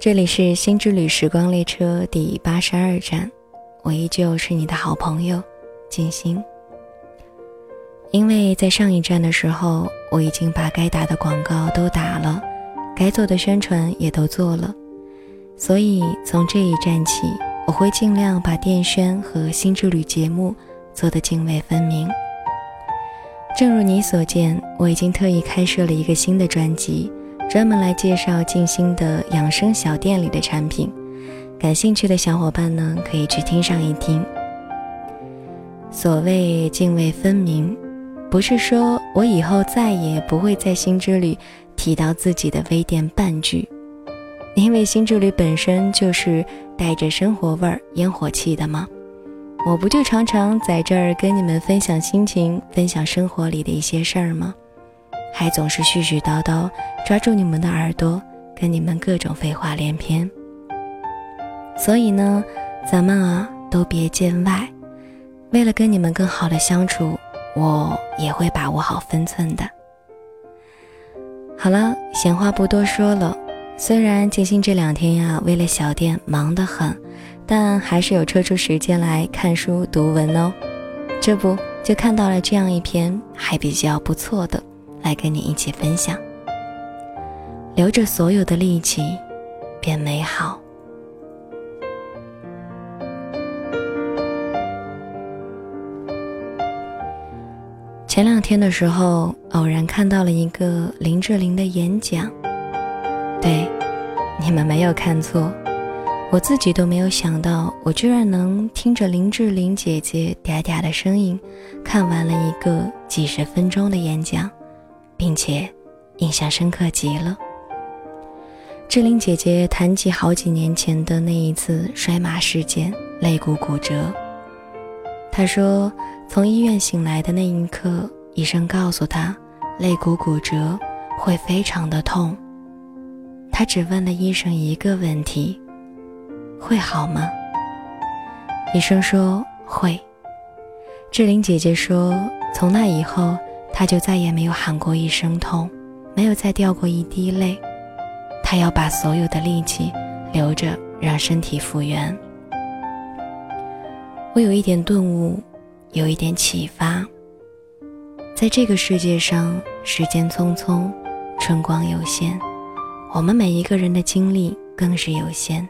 这里是新之旅时光列车第八十二站，我依旧是你的好朋友静心。因为在上一站的时候，我已经把该打的广告都打了，该做的宣传也都做了，所以从这一站起，我会尽量把电宣和新之旅节目做得泾渭分明。正如你所见，我已经特意开设了一个新的专辑，专门来介绍静心的养生小店里的产品。感兴趣的小伙伴呢，可以去听上一听。所谓泾渭分明。不是说我以后再也不会在新之旅提到自己的微店半句，因为新之旅本身就是带着生活味儿、烟火气的嘛？我不就常常在这儿跟你们分享心情、分享生活里的一些事儿吗？还总是絮絮叨叨，抓住你们的耳朵，跟你们各种废话连篇。所以呢，咱们啊都别见外，为了跟你们更好的相处。我也会把握好分寸的。好了，闲话不多说了。虽然静心这两天呀，为了小店忙得很，但还是有抽出时间来看书读文哦。这不就看到了这样一篇还比较不错的，来跟你一起分享。留着所有的力气，变美好。前两天的时候，偶然看到了一个林志玲的演讲。对，你们没有看错，我自己都没有想到，我居然能听着林志玲姐姐嗲嗲的声音，看完了一个几十分钟的演讲，并且印象深刻极了。志玲姐姐谈及好几年前的那一次摔马事件，肋骨骨折。她说。从医院醒来的那一刻，医生告诉她，肋骨骨折会非常的痛。她只问了医生一个问题：“会好吗？”医生说会。志玲姐姐说，从那以后，他就再也没有喊过一声痛，没有再掉过一滴泪。他要把所有的力气留着，让身体复原。我有一点顿悟。有一点启发。在这个世界上，时间匆匆，春光有限，我们每一个人的精力更是有限。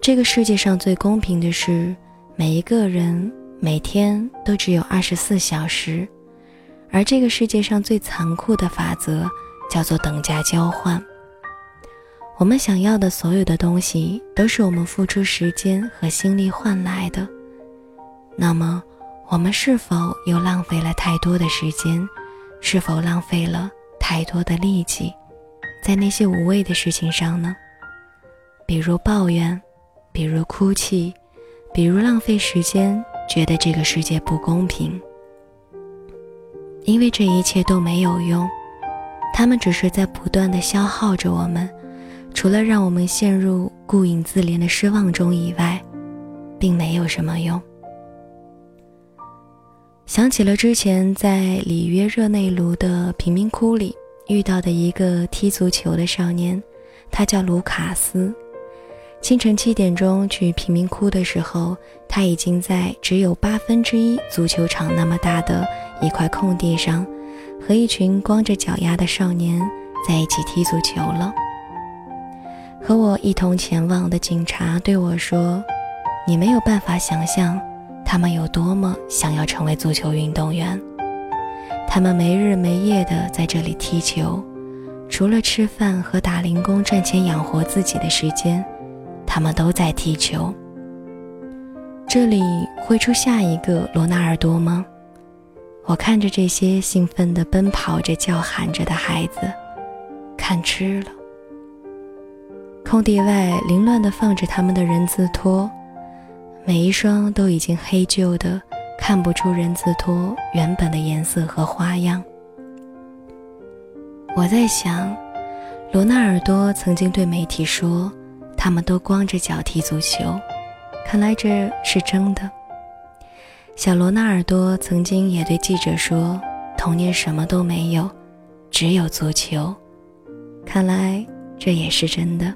这个世界上最公平的是，每一个人每天都只有二十四小时，而这个世界上最残酷的法则叫做等价交换。我们想要的所有的东西，都是我们付出时间和心力换来的。那么，我们是否又浪费了太多的时间？是否浪费了太多的力气，在那些无谓的事情上呢？比如抱怨，比如哭泣，比如浪费时间，觉得这个世界不公平。因为这一切都没有用，他们只是在不断的消耗着我们，除了让我们陷入顾影自怜的失望中以外，并没有什么用。想起了之前在里约热内卢的贫民窟里遇到的一个踢足球的少年，他叫卢卡斯。清晨七点钟去贫民窟的时候，他已经在只有八分之一足球场那么大的一块空地上，和一群光着脚丫的少年在一起踢足球了。和我一同前往的警察对我说：“你没有办法想象。”他们有多么想要成为足球运动员？他们没日没夜地在这里踢球，除了吃饭和打零工赚钱养活自己的时间，他们都在踢球。这里会出下一个罗纳尔多吗？我看着这些兴奋地奔跑着、叫喊着的孩子，看吃了。空地外凌乱地放着他们的人字拖。每一双都已经黑旧的，看不出人字拖原本的颜色和花样。我在想，罗纳尔多曾经对媒体说，他们都光着脚踢足球，看来这是真的。小罗纳尔多曾经也对记者说，童年什么都没有，只有足球，看来这也是真的。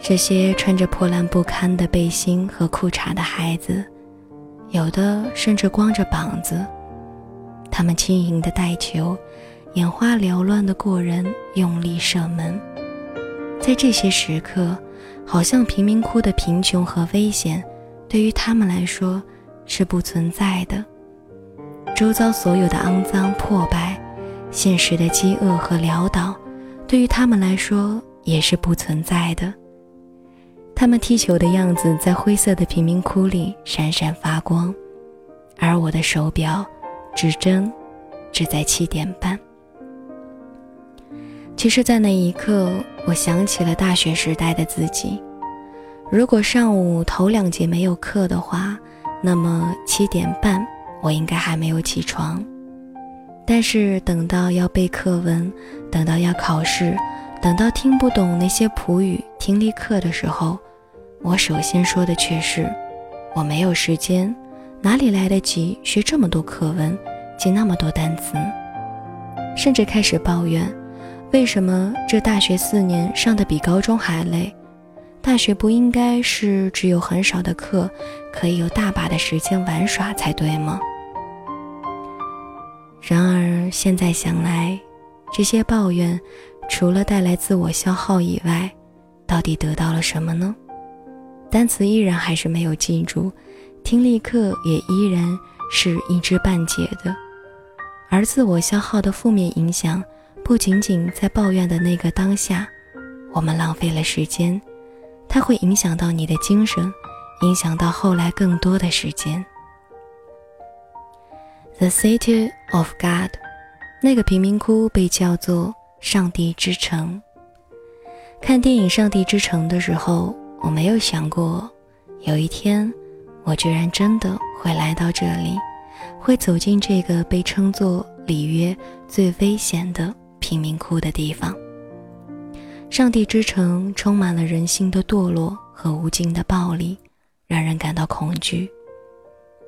这些穿着破烂不堪的背心和裤衩的孩子，有的甚至光着膀子，他们轻盈的带球，眼花缭乱的过人，用力射门。在这些时刻，好像贫民窟的贫穷和危险，对于他们来说是不存在的。周遭所有的肮脏破败，现实的饥饿和潦倒，对于他们来说也是不存在的。他们踢球的样子在灰色的贫民窟里闪闪发光，而我的手表指针只在七点半。其实，在那一刻，我想起了大学时代的自己。如果上午头两节没有课的话，那么七点半我应该还没有起床。但是等到要背课文，等到要考试，等到听不懂那些普语听力课的时候，我首先说的却是：我没有时间，哪里来得及学这么多课文，记那么多单词，甚至开始抱怨。为什么这大学四年上的比高中还累？大学不应该是只有很少的课，可以有大把的时间玩耍才对吗？然而现在想来，这些抱怨除了带来自我消耗以外，到底得到了什么呢？单词依然还是没有记住，听力课也依然是一知半解的，而自我消耗的负面影响。不仅仅在抱怨的那个当下，我们浪费了时间，它会影响到你的精神，影响到后来更多的时间。The City of God，那个贫民窟被叫做上帝之城。看电影《上帝之城》的时候，我没有想过，有一天我居然真的会来到这里，会走进这个被称作里约最危险的。贫民窟的地方，上帝之城充满了人性的堕落和无尽的暴力，让人感到恐惧。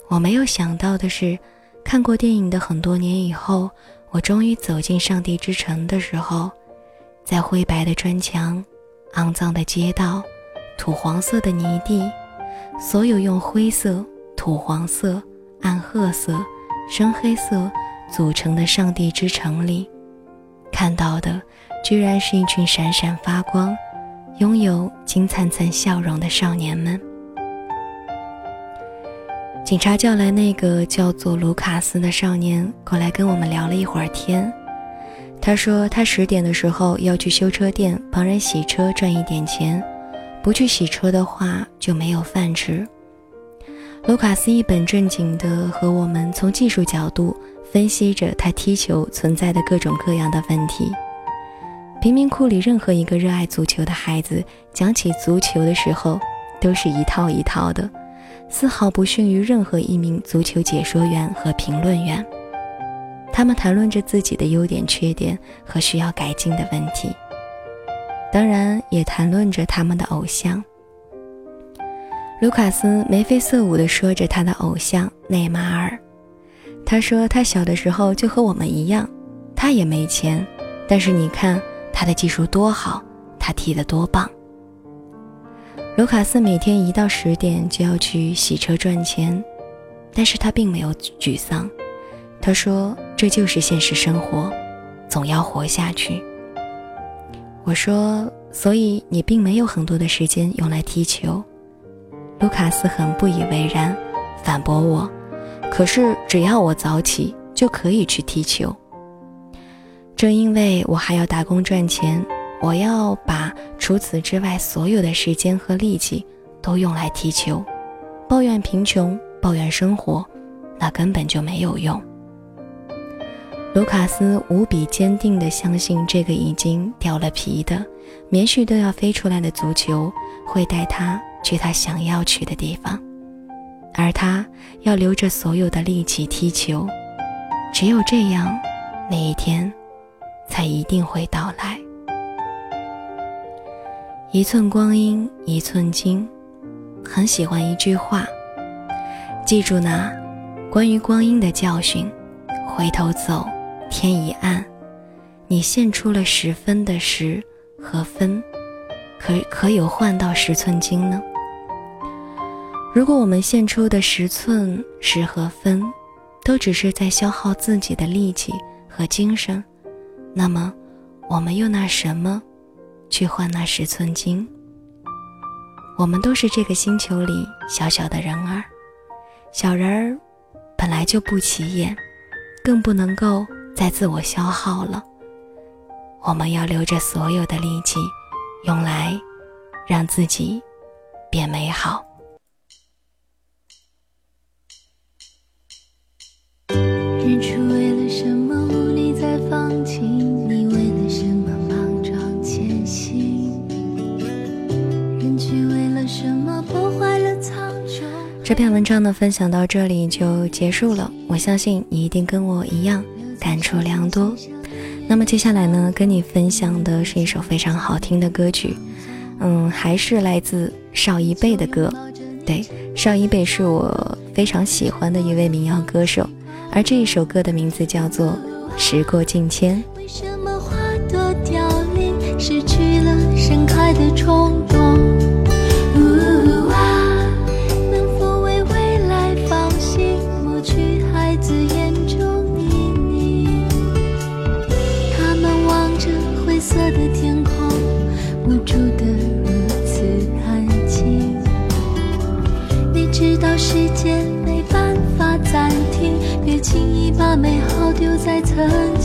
我没有想到的是，看过电影的很多年以后，我终于走进上帝之城的时候，在灰白的砖墙、肮脏的街道、土黄色的泥地，所有用灰色、土黄色、暗褐色、深黑色组成的上帝之城里。看到的，居然是一群闪闪发光、拥有金灿灿笑容的少年们。警察叫来那个叫做卢卡斯的少年过来跟我们聊了一会儿天。他说他十点的时候要去修车店帮人洗车赚一点钱，不去洗车的话就没有饭吃。卢卡斯一本正经地和我们从技术角度。分析着他踢球存在的各种各样的问题。贫民窟里任何一个热爱足球的孩子讲起足球的时候，都是一套一套的，丝毫不逊于任何一名足球解说员和评论员。他们谈论着自己的优点、缺点和需要改进的问题，当然也谈论着他们的偶像。卢卡斯眉飞色舞地说着他的偶像内马尔。他说：“他小的时候就和我们一样，他也没钱，但是你看他的技术多好，他踢得多棒。”卢卡斯每天一到十点就要去洗车赚钱，但是他并没有沮丧。他说：“这就是现实生活，总要活下去。”我说：“所以你并没有很多的时间用来踢球。”卢卡斯很不以为然，反驳我。可是，只要我早起，就可以去踢球。正因为我还要打工赚钱，我要把除此之外所有的时间和力气都用来踢球。抱怨贫穷，抱怨生活，那根本就没有用。卢卡斯无比坚定地相信，这个已经掉了皮的、棉絮都要飞出来的足球，会带他去他想要去的地方。而他要留着所有的力气踢球，只有这样，那一天才一定会到来。一寸光阴一寸金，很喜欢一句话，记住呢，关于光阴的教训：回头走，天已暗。你献出了十分的十和分，可可有换到十寸金呢？如果我们献出的十寸十和分，都只是在消耗自己的力气和精神，那么我们又拿什么去换那十寸金？我们都是这个星球里小小的人儿，小人儿本来就不起眼，更不能够再自我消耗了。我们要留着所有的力气，用来让自己变美好。这篇文章呢，分享到这里就结束了。我相信你一定跟我一样感触良多。那么接下来呢，跟你分享的是一首非常好听的歌曲，嗯，还是来自邵一贝的歌。对，邵一贝是我非常喜欢的一位民谣歌手，而这一首歌的名字叫做《时过境迁》。为什么花朵凋零，失去了盛开的冲我住的如此安静。你知道时间没办法暂停别轻易把美好丢在曾经。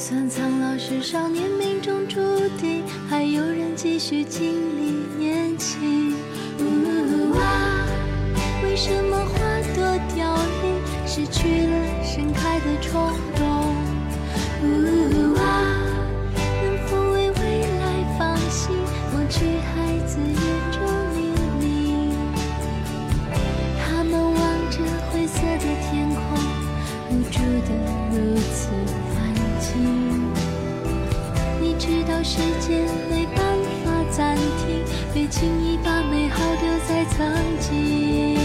算苍老是少年命中注定，还有人继续经历年轻。为什么花朵凋零，失去了盛开的冲动？呜。轻易把美好丢在曾经。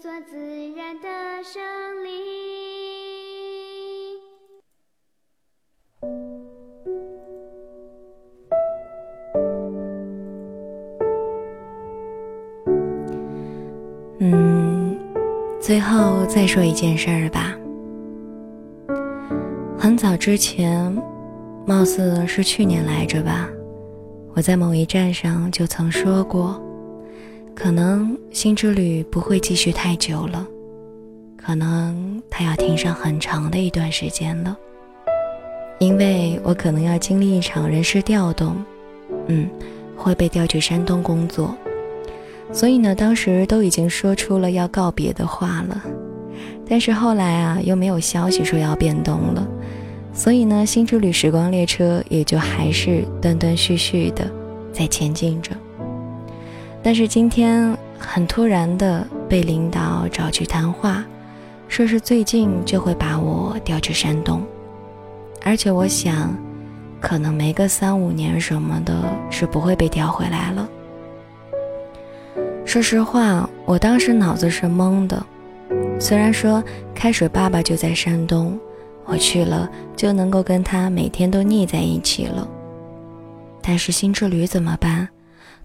做自然的胜利。嗯，最后再说一件事儿吧。很早之前，貌似是去年来着吧，我在某一站上就曾说过，可能新之旅不会继续太久了，可能它要停上很长的一段时间了，因为我可能要经历一场人事调动，嗯，会被调去山东工作。所以呢，当时都已经说出了要告别的话了，但是后来啊，又没有消息说要变动了，所以呢，新之旅时光列车也就还是断断续续的在前进着。但是今天很突然的被领导找去谈话，说是最近就会把我调去山东，而且我想，可能没个三五年什么的，是不会被调回来了。说实话，我当时脑子是懵的。虽然说开水爸爸就在山东，我去了就能够跟他每天都腻在一起了。但是新之旅怎么办？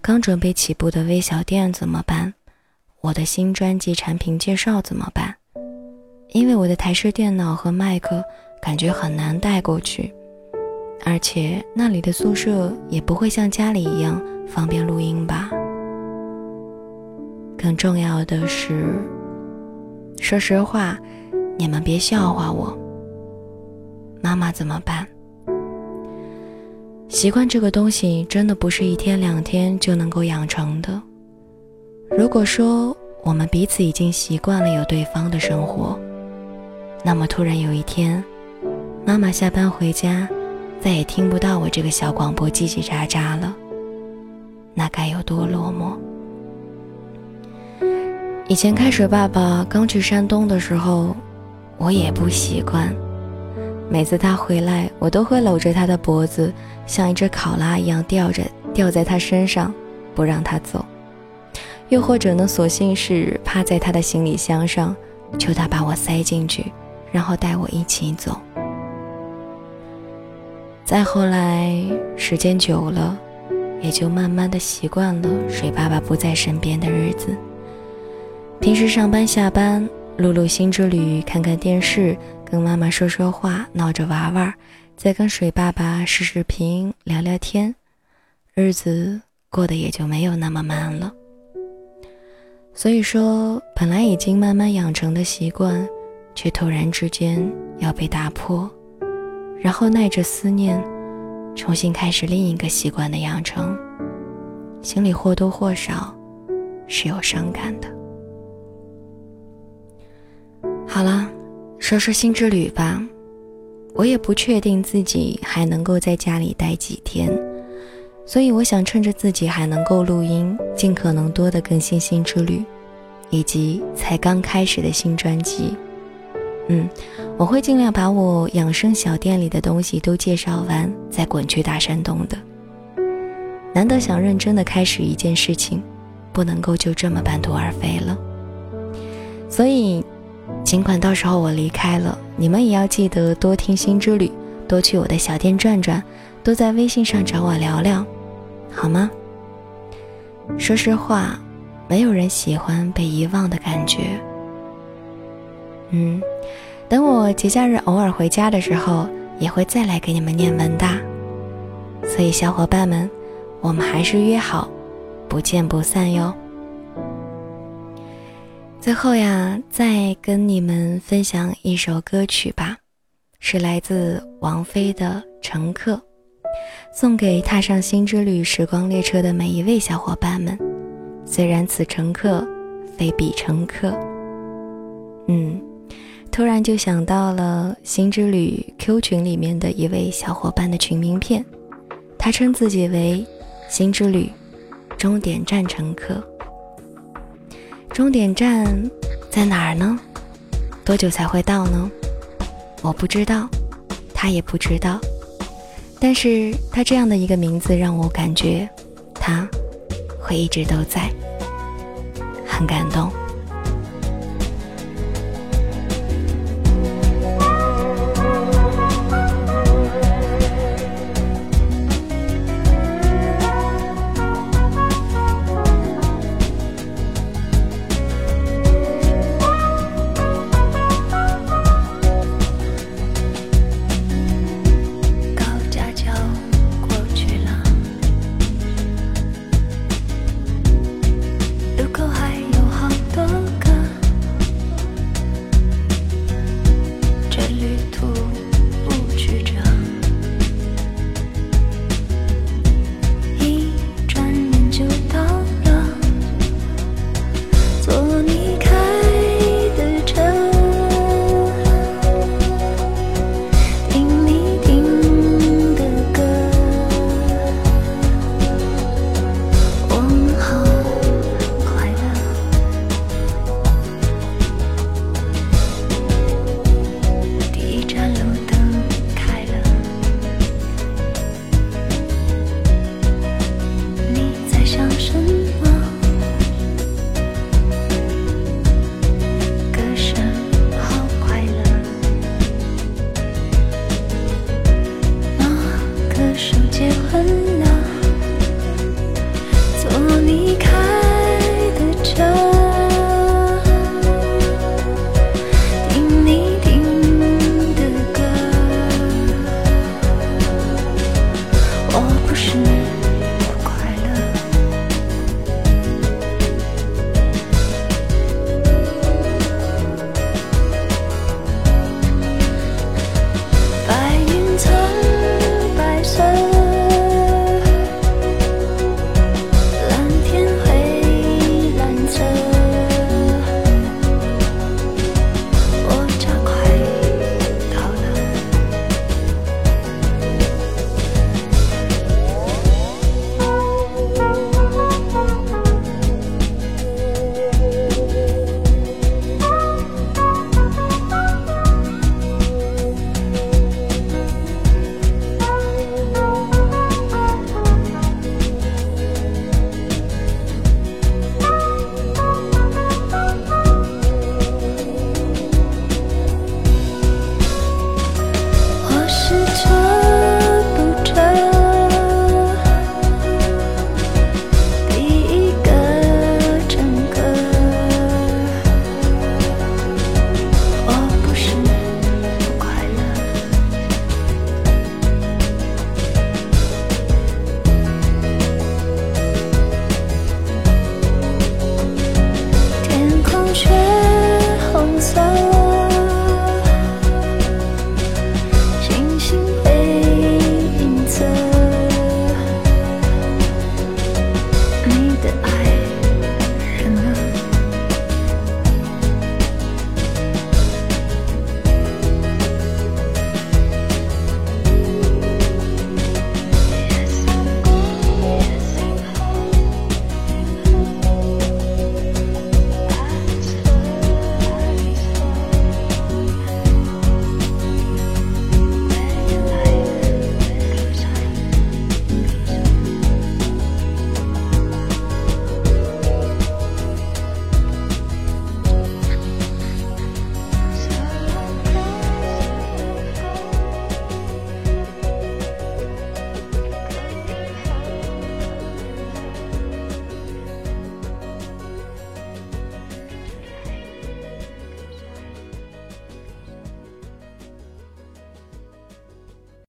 刚准备起步的微小店怎么办？我的新专辑产品介绍怎么办？因为我的台式电脑和麦克感觉很难带过去，而且那里的宿舍也不会像家里一样方便录音吧。更重要的是，说实话，你们别笑话我。妈妈怎么办？习惯这个东西真的不是一天两天就能够养成的。如果说我们彼此已经习惯了有对方的生活，那么突然有一天，妈妈下班回家，再也听不到我这个小广播叽叽喳喳了，那该有多落寞？以前开水爸爸刚去山东的时候，我也不习惯。每次他回来，我都会搂着他的脖子，像一只考拉一样吊着，吊在他身上，不让他走。又或者呢，索性是趴在他的行李箱上，求他把我塞进去，然后带我一起走。再后来，时间久了，也就慢慢的习惯了水爸爸不在身边的日子。平时上班下班，录录新之旅，看看电视，跟妈妈说说话，闹着玩玩，再跟水爸爸视视频，聊聊天，日子过得也就没有那么慢了。所以说，本来已经慢慢养成的习惯，却突然之间要被打破，然后耐着思念，重新开始另一个习惯的养成，心里或多或少是有伤感的。好了，说说新之旅吧。我也不确定自己还能够在家里待几天，所以我想趁着自己还能够录音，尽可能多的更新新之旅，以及才刚开始的新专辑。嗯，我会尽量把我养生小店里的东西都介绍完，再滚去大山东的。难得想认真的开始一件事情，不能够就这么半途而废了。所以。尽管到时候我离开了，你们也要记得多听心之旅，多去我的小店转转，多在微信上找我聊聊，好吗？说实话，没有人喜欢被遗忘的感觉。嗯，等我节假日偶尔回家的时候，也会再来给你们念文的。所以小伙伴们，我们还是约好，不见不散哟。最后呀，再跟你们分享一首歌曲吧，是来自王菲的《乘客》，送给踏上新之旅时光列车的每一位小伙伴们。虽然此乘客非彼乘客。嗯，突然就想到了新之旅 Q 群里面的一位小伙伴的群名片，他称自己为新之旅终点站乘客。终点站在哪儿呢？多久才会到呢？我不知道，他也不知道。但是他这样的一个名字让我感觉，他会一直都在，很感动。